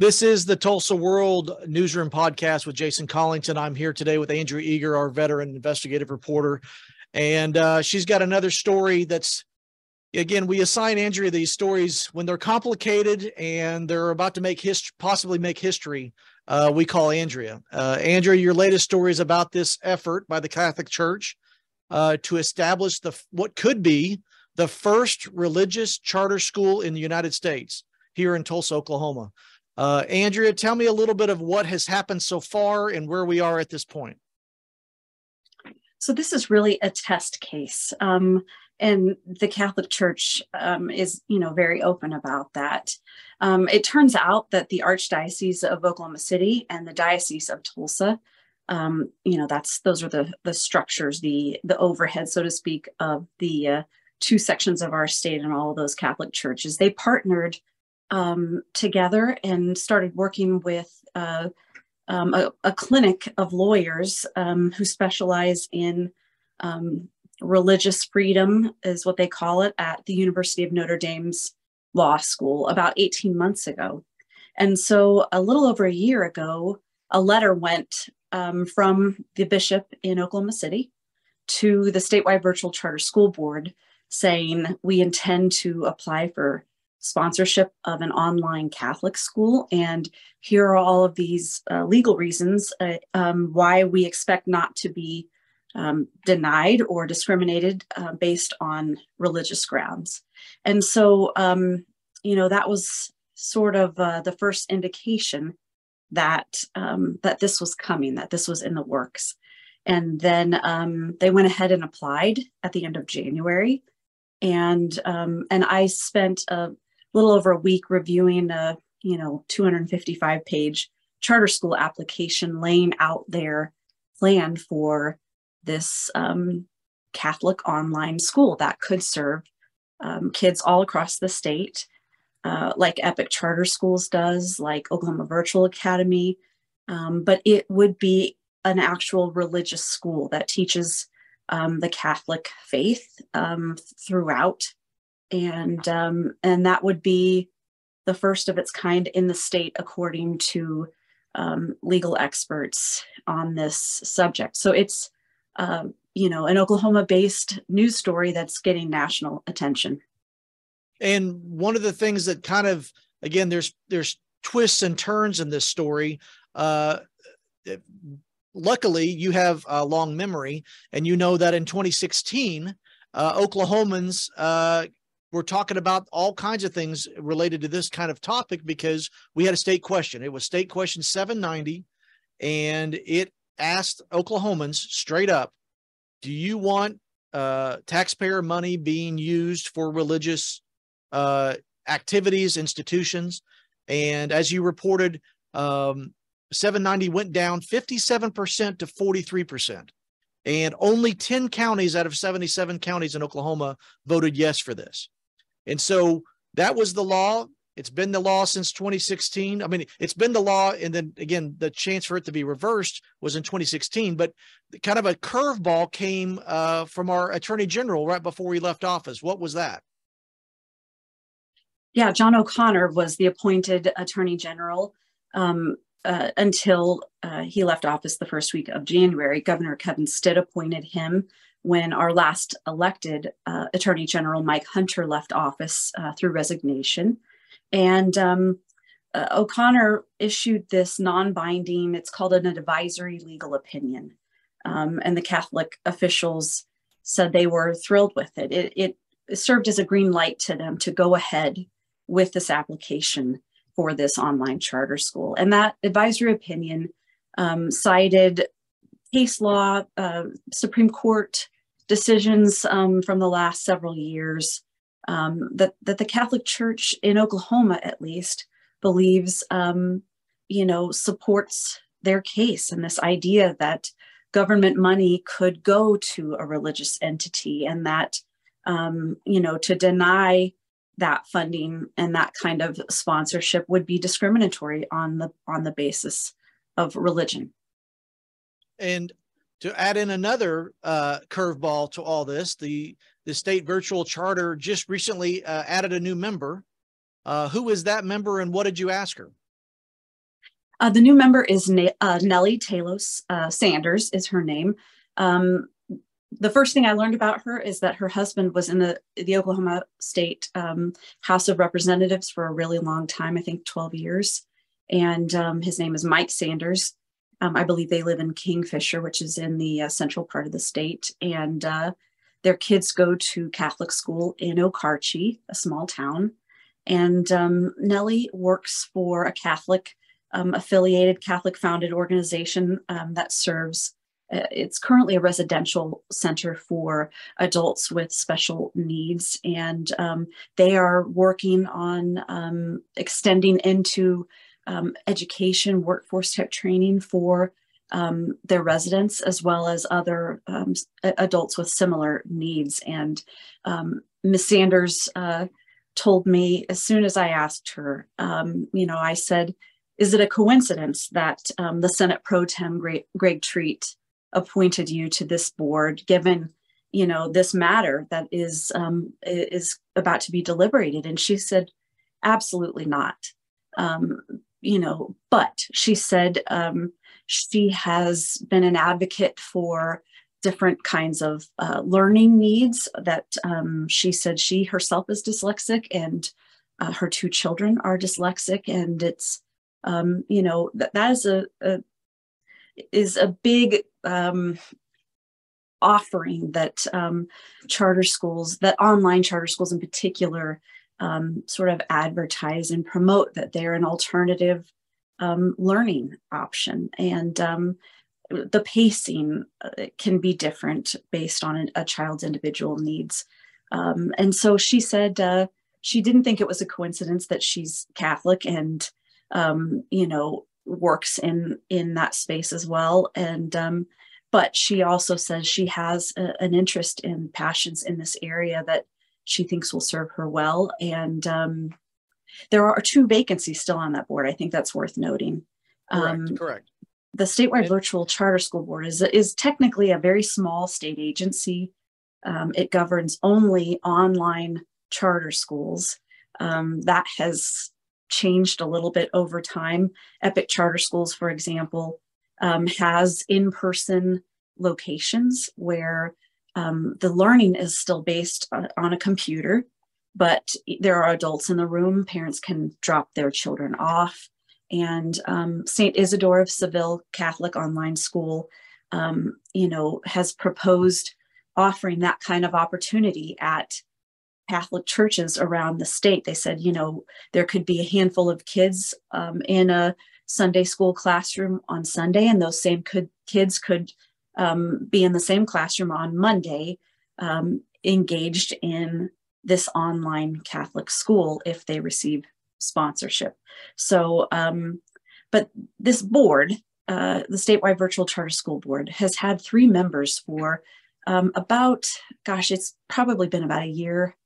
This is the Tulsa World Newsroom podcast with Jason Collington. I'm here today with Andrea Eger, our veteran investigative reporter. And uh, she's got another story that's, again, we assign Andrea these stories when they're complicated and they're about to make history, possibly make history. Uh, we call Andrea. Uh, Andrea, your latest story is about this effort by the Catholic Church uh, to establish the what could be the first religious charter school in the United States here in Tulsa, Oklahoma. Uh, Andrea, tell me a little bit of what has happened so far and where we are at this point. So this is really a test case, um, and the Catholic Church um, is, you know, very open about that. Um, it turns out that the Archdiocese of Oklahoma City and the Diocese of Tulsa, um, you know, that's those are the the structures, the the overhead, so to speak, of the uh, two sections of our state and all those Catholic churches. They partnered um, together and started working with uh, um, a, a, clinic of lawyers um, who specialize in um, religious freedom, is what they call it, at the University of Notre Dame's law school about 18 months ago. And so, a little over a year ago, a letter went um, from the bishop in Oklahoma City to the statewide virtual charter school board saying we intend to apply for sponsorship of an online Catholic school. And here are all of these uh, legal reasons uh, um, why we expect not to be um, denied or discriminated uh, based on religious grounds. And so, um, you know, that was sort of uh, the first indication that um, that this was coming, that this was in the works. And then um, they went ahead and applied at the end of January and um, and I spent a little over a week reviewing a you know 255 page charter school application laying out their plan for this um, catholic online school that could serve um, kids all across the state uh, like epic charter schools does like oklahoma virtual academy. Um, but it would be an actual religious school that teaches um, the catholic faith um, throughout and um, and that would be the first of its kind in the state, according to um, legal experts on this subject. So it's uh, you know an Oklahoma-based news story that's getting national attention. And one of the things that kind of again, there's there's twists and turns in this story. Uh, luckily, you have a long memory, and you know that in 2016, uh, Oklahomans uh, we're talking about all kinds of things related to this kind of topic because we had a state question. It was state question 790, and it asked Oklahomans straight up, do you want uh, taxpayer money being used for religious uh, activities, institutions? And as you reported, um, 790 went down 57% to 43%. And only 10 counties out of 77 counties in Oklahoma voted yes for this. And so that was the law. It's been the law since 2016. I mean, it's been the law. And then again, the chance for it to be reversed was in 2016. But kind of a curveball came uh, from our attorney general right before he left office. What was that? Yeah, John O'Connor was the appointed attorney general um, uh, until uh, he left office the first week of January. Governor Kevin Stitt appointed him when our last elected uh, Attorney General Mike Hunter left office uh, through resignation. And um, uh, O'Connor issued this non binding, it's called an advisory legal opinion. Um, and the Catholic officials said they were thrilled with it. it. It served as a green light to them to go ahead with this application for this online charter school. And that advisory opinion um, cited case law, uh, Supreme Court decisions um, from the last several years um, that that the Catholic Church in Oklahoma, at least, believes, um, you know, supports their case and this idea that government money could go to a religious entity and that, um, you know, to deny that funding and that kind of sponsorship would be discriminatory on the on the basis of religion. And to add in another uh, curveball to all this, the the state virtual charter just recently uh, added a new member. Uh, who is that member, and what did you ask her? Uh, the new member is Na- uh, Nellie Tayloe uh, Sanders is her name. Um, the first thing I learned about her is that her husband was in the, the Oklahoma State um, House of Representatives for a really long time, I think 12 years. And um, his name is Mike Sanders. Um, I believe they live in Kingfisher, which is in the uh, central part of the state. And uh, their kids go to Catholic school in Okarche, a small town. And um, Nellie works for a Catholic um, affiliated Catholic founded organization um, that serves uh, it's currently a residential center for adults with special needs, and um, they are working on um, extending into um, education, workforce type training for um, their residents as well as other um, adults with similar needs. And um, Ms. Sanders uh, told me as soon as I asked her, you know, I said, is it a coincidence that the Senate pro tem Greg, Greg Treat appointed you to this board given you know this matter that is um, is about to be deliberated and she said absolutely not um, you know but she said um, she has been an advocate for different kinds of uh, learning needs that um, she said she herself is dyslexic and uh, her two children are dyslexic. And it's um, you know that, that is a, a is a big um, offering that um, charter schools, that online charter schools in particular, um, sort of advertise and promote that they're an alternative um, learning option. And um, the pacing uh, can be different based on a, child's individual needs. Um, and so she said uh, she didn't think it was a coincidence that she's Catholic and, you know, works in in that space as well and um, but she also says she has a, an interest and passions in this area that she thinks will serve her well. And um, there are two vacancies still on that board. I think that's worth noting. Correct, um, correct. the statewide and- virtual charter school board is, is technically a very small state agency. Um, it governs only online charter schools. Um, that has changed a little bit over time. Epic Charter Schools, for example, um, has in person locations where um, the learning is still based on, on, a computer, but there are adults in the room. Parents can drop their children off. And um, St. Isidore of Seville Catholic Online School, um, you know, has proposed offering that kind of opportunity at Catholic churches around the state. They said, you know, there could be a handful of kids um, in a Sunday school classroom on Sunday, and those same could, kids could um, be in the same classroom on Monday, um, engaged in this online Catholic school if they receive sponsorship. So, um, but this board, uh, the statewide virtual charter school board, has had three members for um, about, gosh, it's probably been about a year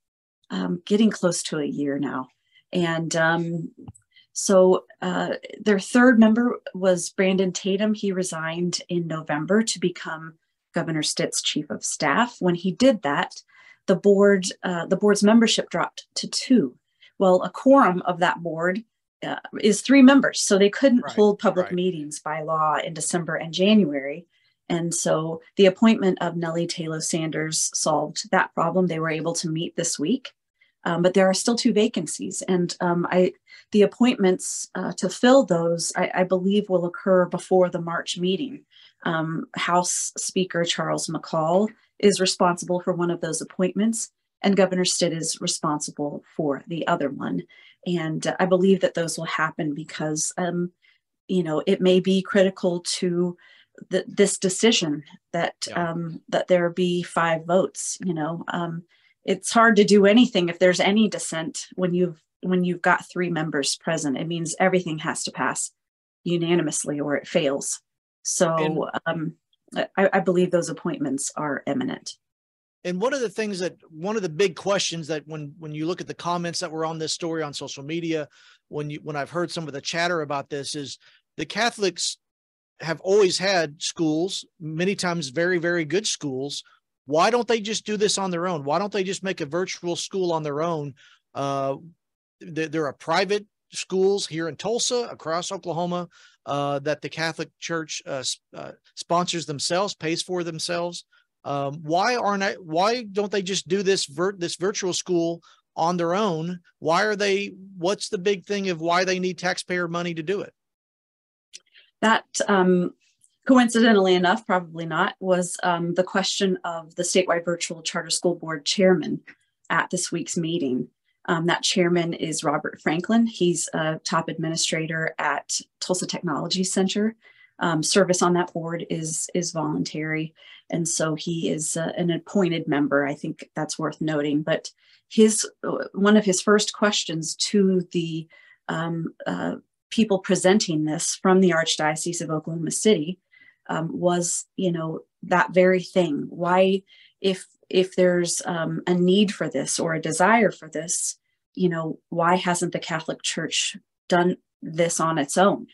um, getting close to a year now. And um, so uh, their third member was Brandon Tatum. He resigned in November to become Governor Stitt's chief of staff. When he did that, the board, uh, the board's membership dropped to two. Well, a quorum of that board uh, is three members, so they couldn't right, hold public right. meetings by law in December and January. And so the appointment of Nellie Tayloe Sanders solved that problem. They were able to meet this week. Um, but there are still two vacancies, and um, I the appointments uh, to fill those I, I, believe will occur before the March meeting. Um, House Speaker Charles McCall is responsible for one of those appointments, and Governor Stitt is responsible for the other one. And uh, I believe that those will happen because um, you know it may be critical to the, this decision that yeah. um, that there be five votes. You know, um, it's hard to do anything if there's any dissent when you've when you've got three members present. It means everything has to pass unanimously or it fails. So um, I, I believe those appointments are imminent. And one of the things that one of the big questions that when when you look at the comments that were on this story on social media, when you when I've heard some of the chatter about this is the Catholics have always had schools, many times very, very good schools. Why don't they just do this on their own? Why don't they just make a virtual school on their own? Uh, they're private schools here in Tulsa, across Oklahoma, uh, that the Catholic Church uh, uh, sponsors themselves, pays for themselves. Um, why aren't I, why don't they just do this this virtual school on their own? Why are they? What's the big thing of why they need taxpayer money to do it? That um, coincidentally enough, probably not, was um, the question of the statewide virtual charter school board chairman at this week's meeting. Um, that chairman is Robert Franklin. He's a top administrator at Tulsa Technology Center. Um, service on that board is is voluntary, and so he is uh, an appointed member. I think that's worth noting. But his uh, one of his first questions to the um, uh, people presenting this from the Archdiocese of Oklahoma City um, was, you know, that very thing. Why, if if there's um, a need for this or a desire for this, you know, why hasn't the Catholic Church done this on its own?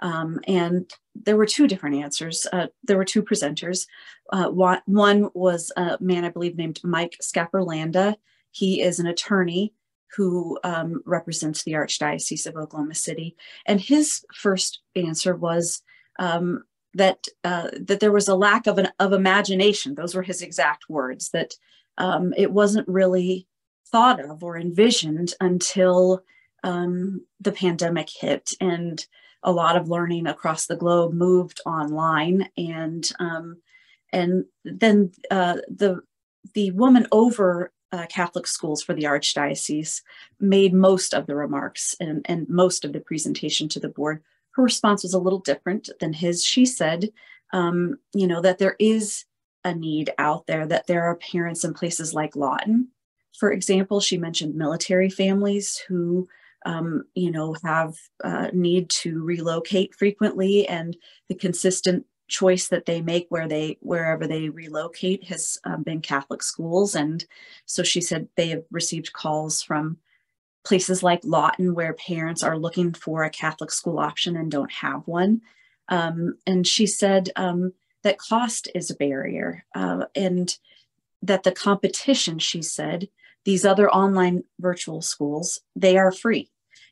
Um, and there were two different answers. Uh, there were two presenters. Uh, one was a man, I believe, named Mike Scaperlanda. He is an attorney who um, represents the Archdiocese of Oklahoma City. And his first answer was um, that uh, that there was a lack of an of imagination. Those were his exact words. That um, it wasn't really thought of or envisioned until um, the pandemic hit and a lot of learning across the globe moved online and um, and then uh, the the woman over uh, Catholic schools for the Archdiocese made most of the remarks and, and most of the presentation to the board her response was a little different than his. She said, um, you know, that there is a need out there, that there are parents in places like Lawton. For example, she mentioned military families who, um, you know, have uh, need to relocate frequently, and the consistent choice that they make where they wherever they relocate has um, been Catholic schools. And so she said they have received calls from places like Lawton, where parents are looking for a Catholic school option and don't have one. Um, and she said um, that cost is a barrier uh, and that the competition, she said, these other online virtual schools, they are free.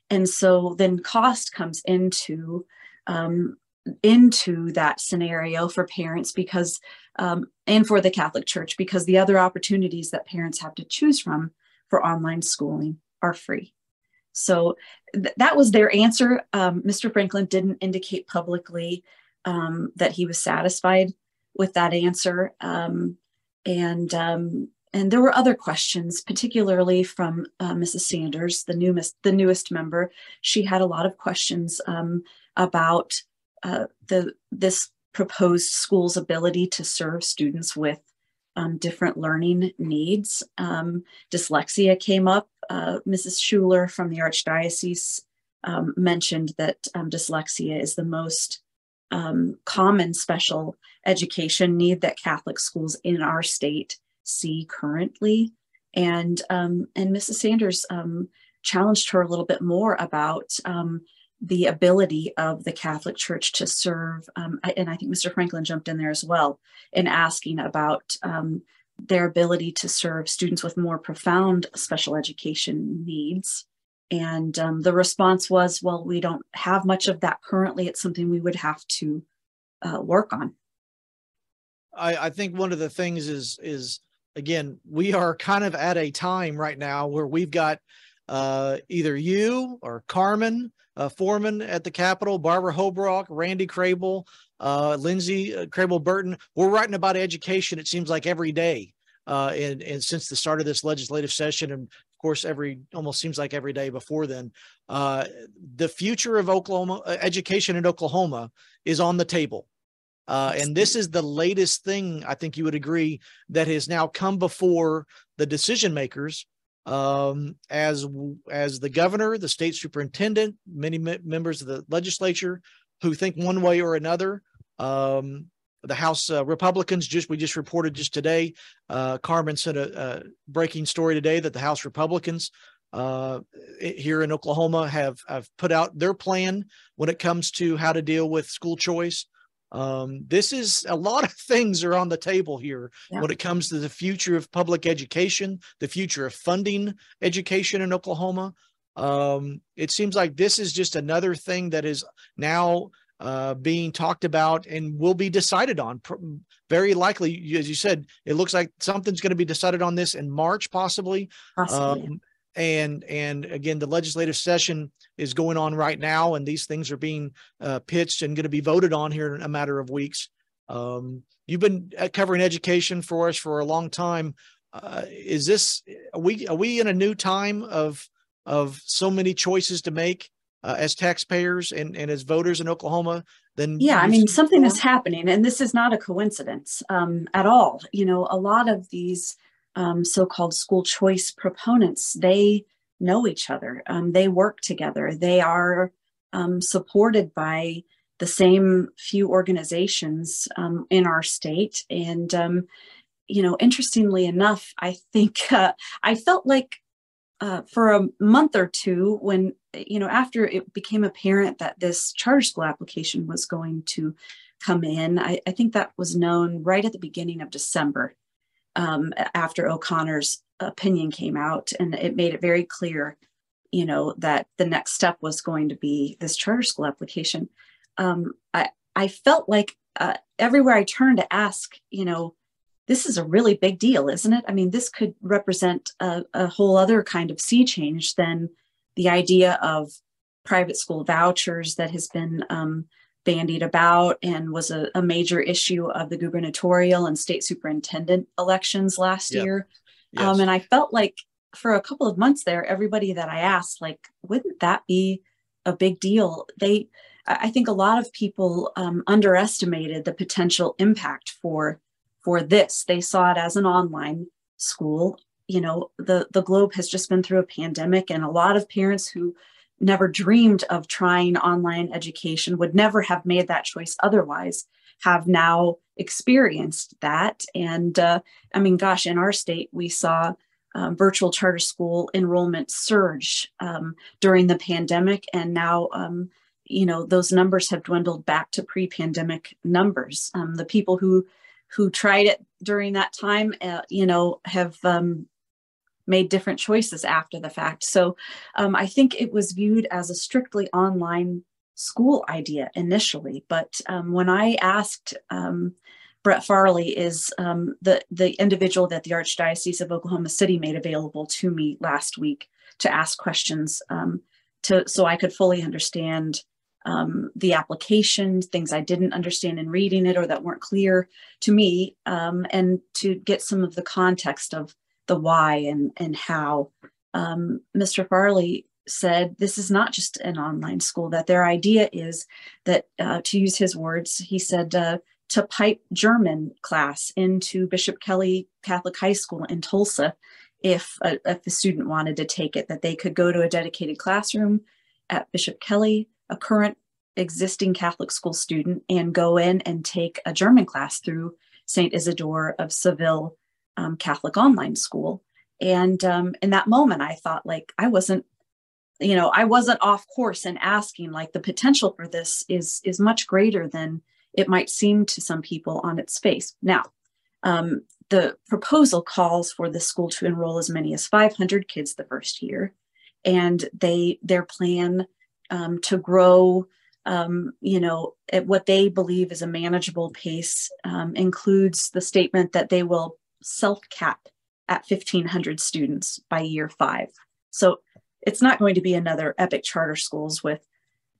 And so then cost comes into um, into that scenario for parents because um, and for the Catholic Church because the other opportunities that parents have to choose from for online schooling are free. So th- that was their answer. Um, Mr. Franklin didn't indicate publicly um, that he was satisfied with that answer. Um, and um, and there were other questions, particularly from uh, Mrs. Sanders, the newest the newest member. She had a lot of questions um, about uh, the this proposed school's ability to serve students with um, different learning needs. Dyslexia came up. Uh, Mrs. Schuler from the Archdiocese um, mentioned that um, dyslexia is the most um, common special education need that Catholic schools in our state see currently. And, um, and Mrs. Sanders challenged her a little bit more about the ability of the Catholic Church to serve, um, and I think Mr. Franklin jumped in there as well in asking about um, their ability to serve students with more profound special education needs. And um, the response was, well, we don't have much of that currently. It's something we would have to uh, work on. I, I think one of the things is is again we are kind of at a time right now where we've got uh, either you or Carmen uh, Forman at the Capitol, Barbara Hoberock, Randy Krehbiel, uh, Lenzy uh, Krehbiel-Burton. We're writing about education, it seems like every day. Uh, and, and since the start of this legislative session, and of course, every almost seems like every day before then, uh, the future of Oklahoma uh, education in Oklahoma is on the table. Uh, and this is the latest thing I think you would agree that has now come before the decision makers um, as as the governor, the state superintendent, many members of the legislature who think one way or another. Um, the House uh, Republicans just we just reported just today. Uh, Carmen sent a, a, breaking story today that the House Republicans uh, here in Oklahoma have have put out their plan when it comes to how to deal with school choice. Um, this is a lot of things are on the table here yeah. when it comes to the future of public education, the future of funding education in Oklahoma. Um, it seems like this is just another thing that is now uh, being talked about and will be decided on. Very likely, as you said, it looks like something's going to be decided on this in March, possibly. possibly. Um, and and again, the legislative session is going on right now, and these things are being uh, pitched and going to be voted on here in a matter of weeks. Um, you've been uh, covering education for us for a long time. Uh, is this are we are we in a new time of of so many choices to make uh, as taxpayers and, and as voters in Oklahoma, then yeah, I mean something is happening, and this is not a coincidence um, at all. You know, a lot of these um, so-called school choice proponents they know each other, um, they work together, they are um, supported by the same few organizations um, in our state, and um, you know, interestingly enough, I think uh, I felt like uh, for a month or two when you know after it became apparent that this charter school application was going to come in I, I think that was known right at the beginning of december um, after o'connor's opinion came out. And it made it very clear you know that the next step was going to be this charter school application. Um, I, I felt like uh, everywhere i turned to ask you know this is a really big deal, isn't it? I mean, this could represent a, a whole other kind of sea change than the idea of private school vouchers that has been um, bandied about and was a, a, major issue of the gubernatorial and state superintendent elections last year. Yes. Um, and I felt like for a couple of months there, everybody that I asked, like, wouldn't that be a big deal? They, I think a lot of people um, underestimated the potential impact for for this. They saw it as an online school. You know, the, the globe has just been through a pandemic, and a lot of parents who never dreamed of trying online education would never have made that choice otherwise have now experienced that. And uh, I mean, gosh, in our state, we saw um, virtual charter school enrollment surge um, during the pandemic, and now um, you know those numbers have dwindled back to pre-pandemic numbers. Um, the people who who tried it during that time, uh, you know, have um, made different choices after the fact. So um, I think it was viewed as a strictly online school idea initially. But um, when I asked um, Brett Farley, is um, the the individual that the Archdiocese of Oklahoma City made available to me last week to ask questions um, to so I could fully understand um, the application, things I didn't understand in reading it or that weren't clear to me, um, and to get some of the context of the why and, and how. Um, Mr. Farley said this is not just an online school, that their idea is that, uh, to use his words, he said, uh, to pipe German class into Bishop Kelly Catholic High School in Tulsa if a, if a student wanted to take it, that they could go to a dedicated classroom at Bishop Kelly a current existing Catholic school student and go in and take a German class through St. Isidore of Seville um, Catholic Online School. And um, in that moment, I thought, like, I wasn't, you know, I wasn't off course and asking, like, the potential for this is is much greater than it might seem to some people on its face. Now, um, the proposal calls for the school to enroll as many as 500 kids the first year, and they their plan um, to grow um, you know, at what they believe is a manageable pace um, includes the statement that they will self cap at 1,500 students by year five. So it's not going to be another epic charter schools with,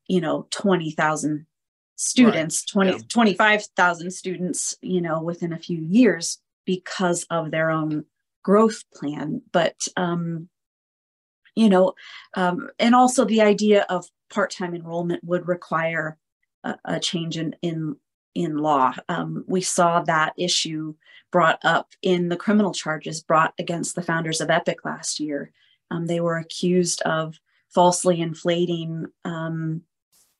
you know, 20,000 students, right. 20, yeah. 25,000 students, you know, within a few years because of their own growth plan. But, um, you know, um, and also the idea of part-time enrollment would require a, a change in, in in law. Um, we saw that issue brought up in the criminal charges brought against the founders of Epic last year. Um, they were accused of falsely inflating um,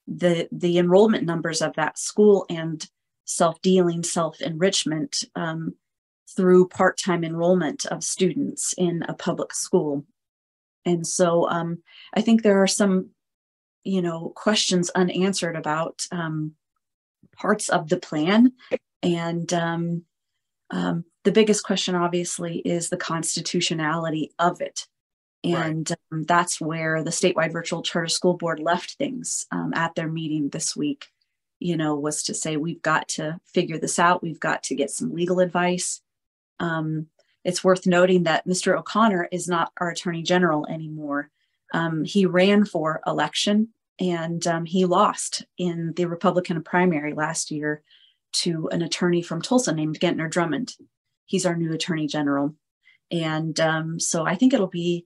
the the enrollment numbers of that school and self-dealing, self-enrichment um, through part-time enrollment of students in a public school. And so um, I think there are some you know questions unanswered about um, parts of the plan and um, um, the biggest question obviously is the constitutionality of it And right. um, that's where the statewide virtual charter school board left things um, at their meeting this week, you know, was to say, we've got to figure this out. We've got to get some legal advice. Um, it's worth noting that Mr. O'Connor is not our attorney general anymore. Um, he ran for election and um, he lost in the Republican primary last year to an attorney from Tulsa named Gentner Drummond. He's our new attorney general. And um, so I think it'll be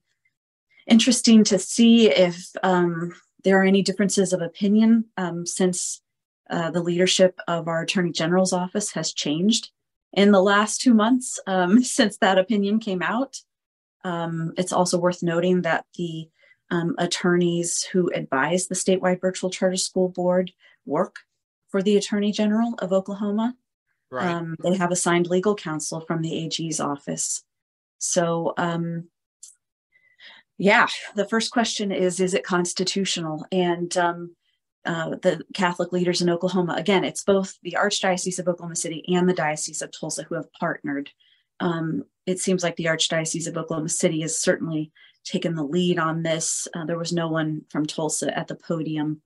interesting to see if um, there are any differences of opinion um, since uh, the leadership of our attorney general's office has changed in the last two months um, since that opinion came out. Um, it's also worth noting that the um, attorneys who advise the statewide virtual charter school board work for the Attorney General of Oklahoma. Right. Um, they have assigned legal counsel from the AG's office. So, um, yeah, the first question is Is it constitutional? And um, uh, the Catholic leaders in Oklahoma, again, it's both the Archdiocese of Oklahoma City and the Diocese of Tulsa who have partnered. Um, it seems like the Archdiocese of Oklahoma City is certainly taken the lead on this. Uh, there was no one from Tulsa at the podium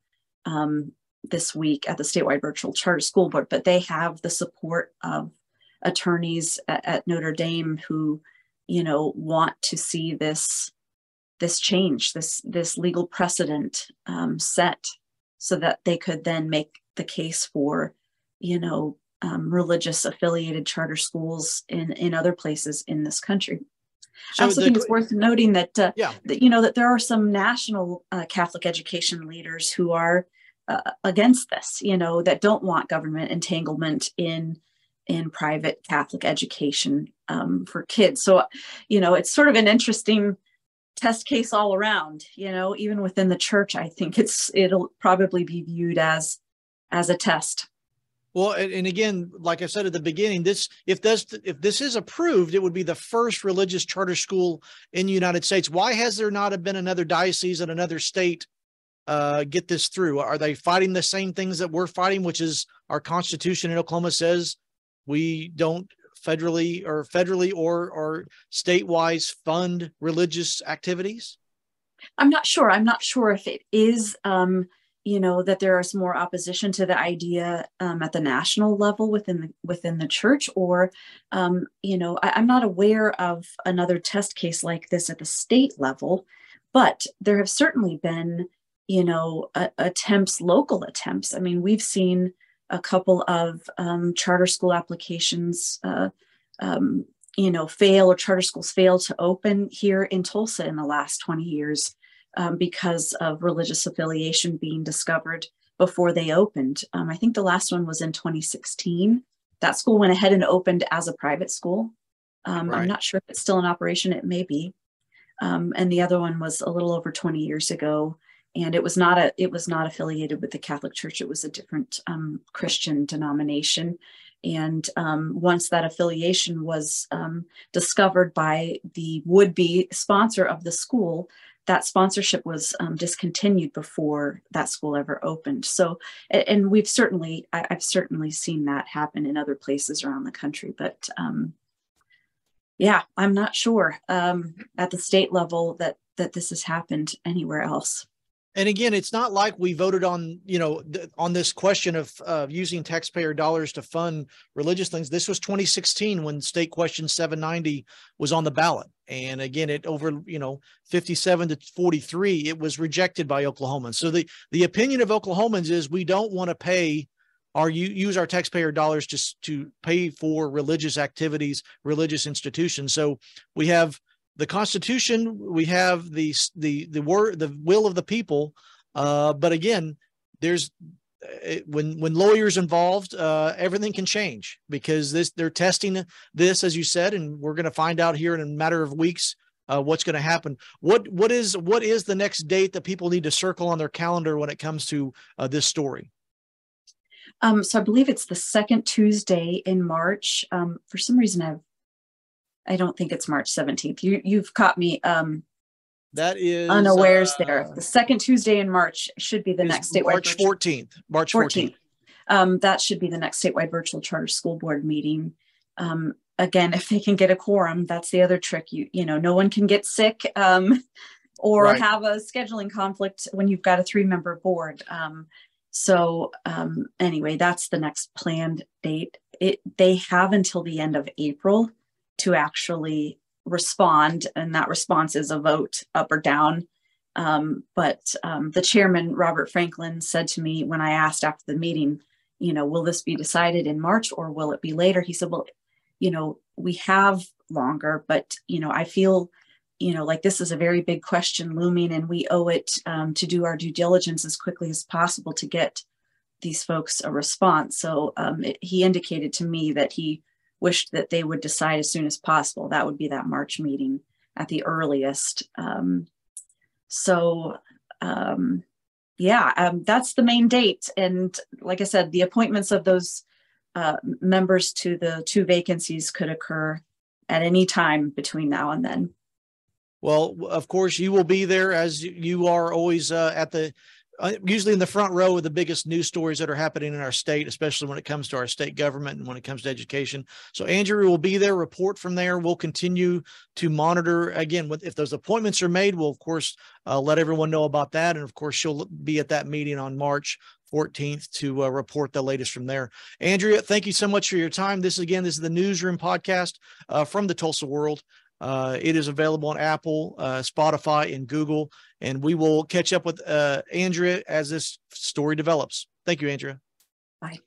um, this week at the statewide virtual charter school board, but they have the support of attorneys at, at Notre Dame who, you know, want to see this this change, this this legal precedent um, set, so that they could then make the case for, you know, um, religious affiliated charter schools in in other places in this country. So I also the, think it's worth noting that, uh, yeah. that you know that there are some national uh, Catholic education leaders who are uh, against this, you know, that don't want government entanglement in in private Catholic education um, for kids. So, you know, it's sort of an interesting test case all around. You know, even within the church, I think it's it'll probably be viewed as as a test. Well, and again, like I said at the beginning, this if this if this is approved, it would be the first religious charter school in the United States. Why has there not been another diocese in another state uh, get this through? Are they fighting the same things that we're fighting, which is our Constitution in Oklahoma says we don't federally or federally or or state-wise fund religious activities? I'm not sure. I'm not sure if it is. Um, you know that there is more opposition to the idea um, at the national level within the within the church, or um, you know, I, I'm not aware of another test case like this at the state level, but there have certainly been you know, attempts, local attempts. I mean, we've seen a couple of um, charter school applications, uh, um, you know, fail or charter schools fail to open here in Tulsa in the last 20 years um, because of religious affiliation being discovered before they opened. Um, I think the last one was in 2016. That school went ahead and opened as a private school. Um, right. I'm not sure if it's still in operation, it may be. Um, and the other one was a little over 20 years ago and it was not a it was not affiliated with the Catholic Church. It was a different um, Christian denomination. And um, once that affiliation was um, discovered by the would-be sponsor of the school, that sponsorship was um, discontinued before that school ever opened. So, and we've certainly, I, have certainly seen that happen in other places around the country. But um, yeah, I'm not sure um, at the state level that that this has happened anywhere else and again it's not like we voted on you know th- on this question of uh, using taxpayer dollars to fund religious things. This was 2016 when state question 790 was on the ballot. And again it over you know 57 to 43 it was rejected by oklahomans. So the the opinion of oklahomans is we don't want to pay or use our taxpayer dollars just to pay for religious activities religious institutions. So we have the Constitution, we have the the the word, the will of the people. Uh, but again, there's eh, when when lawyers involved, uh, everything can change because this they're testing this, as you said, and we're going to find out here in a matter of weeks uh, what's going to happen. What what is what is the next date that people need to circle on their calendar when it comes to uh, this story? Um, so I believe it's the second Tuesday in March. Um, for some reason, I've I don't think it's March 17th. You you've caught me um that is unawares uh, there. The second Tuesday in March should be the next statewide March 14th. March 14th. 14th. Um, that should be the next statewide virtual charter school board meeting. um, again, if they can get a quorum, that's the other trick. You you know, no one can get sick um, or right. have a scheduling conflict when you've got a three member board. Um, so um, anyway, that's the next planned date. It they have until the end of April to actually respond, and that response is a vote up or down. Um, but um, the chairman, Robert Franklin, said to me when I asked after the meeting, you know, will this be decided in March or will it be later? He said, well, you know, we have longer, but, you know, I feel, you know, like this is a very big question looming and we owe it um, to do our due diligence as quickly as possible to get these folks a response. So um, it, he indicated to me that he wished that they would decide as soon as possible. That would be that March meeting at the earliest. Um, so, um, yeah, um, that's the main date. And like I said, the appointments of those uh, members to the two vacancies could occur at any time between now and then. Well, of course, you will be there as you are always uh, at the usually in the front row of the biggest news stories that are happening in our state, especially when it comes to our state government and when it comes to education. So Andrew will be there, report from there. We'll continue to monitor again. If those appointments are made, we'll of course uh, let everyone know about that. And of course, she'll be at that meeting on March 14th to uh, report the latest from there. Andrea, thank you so much for your time. This again, this is the Newsroom podcast uh, from the Tulsa World. Uh, it is available on Apple, uh, Spotify, and Google. And we will catch up with uh, Andrea as this story develops. Thank you, Andrea. Bye.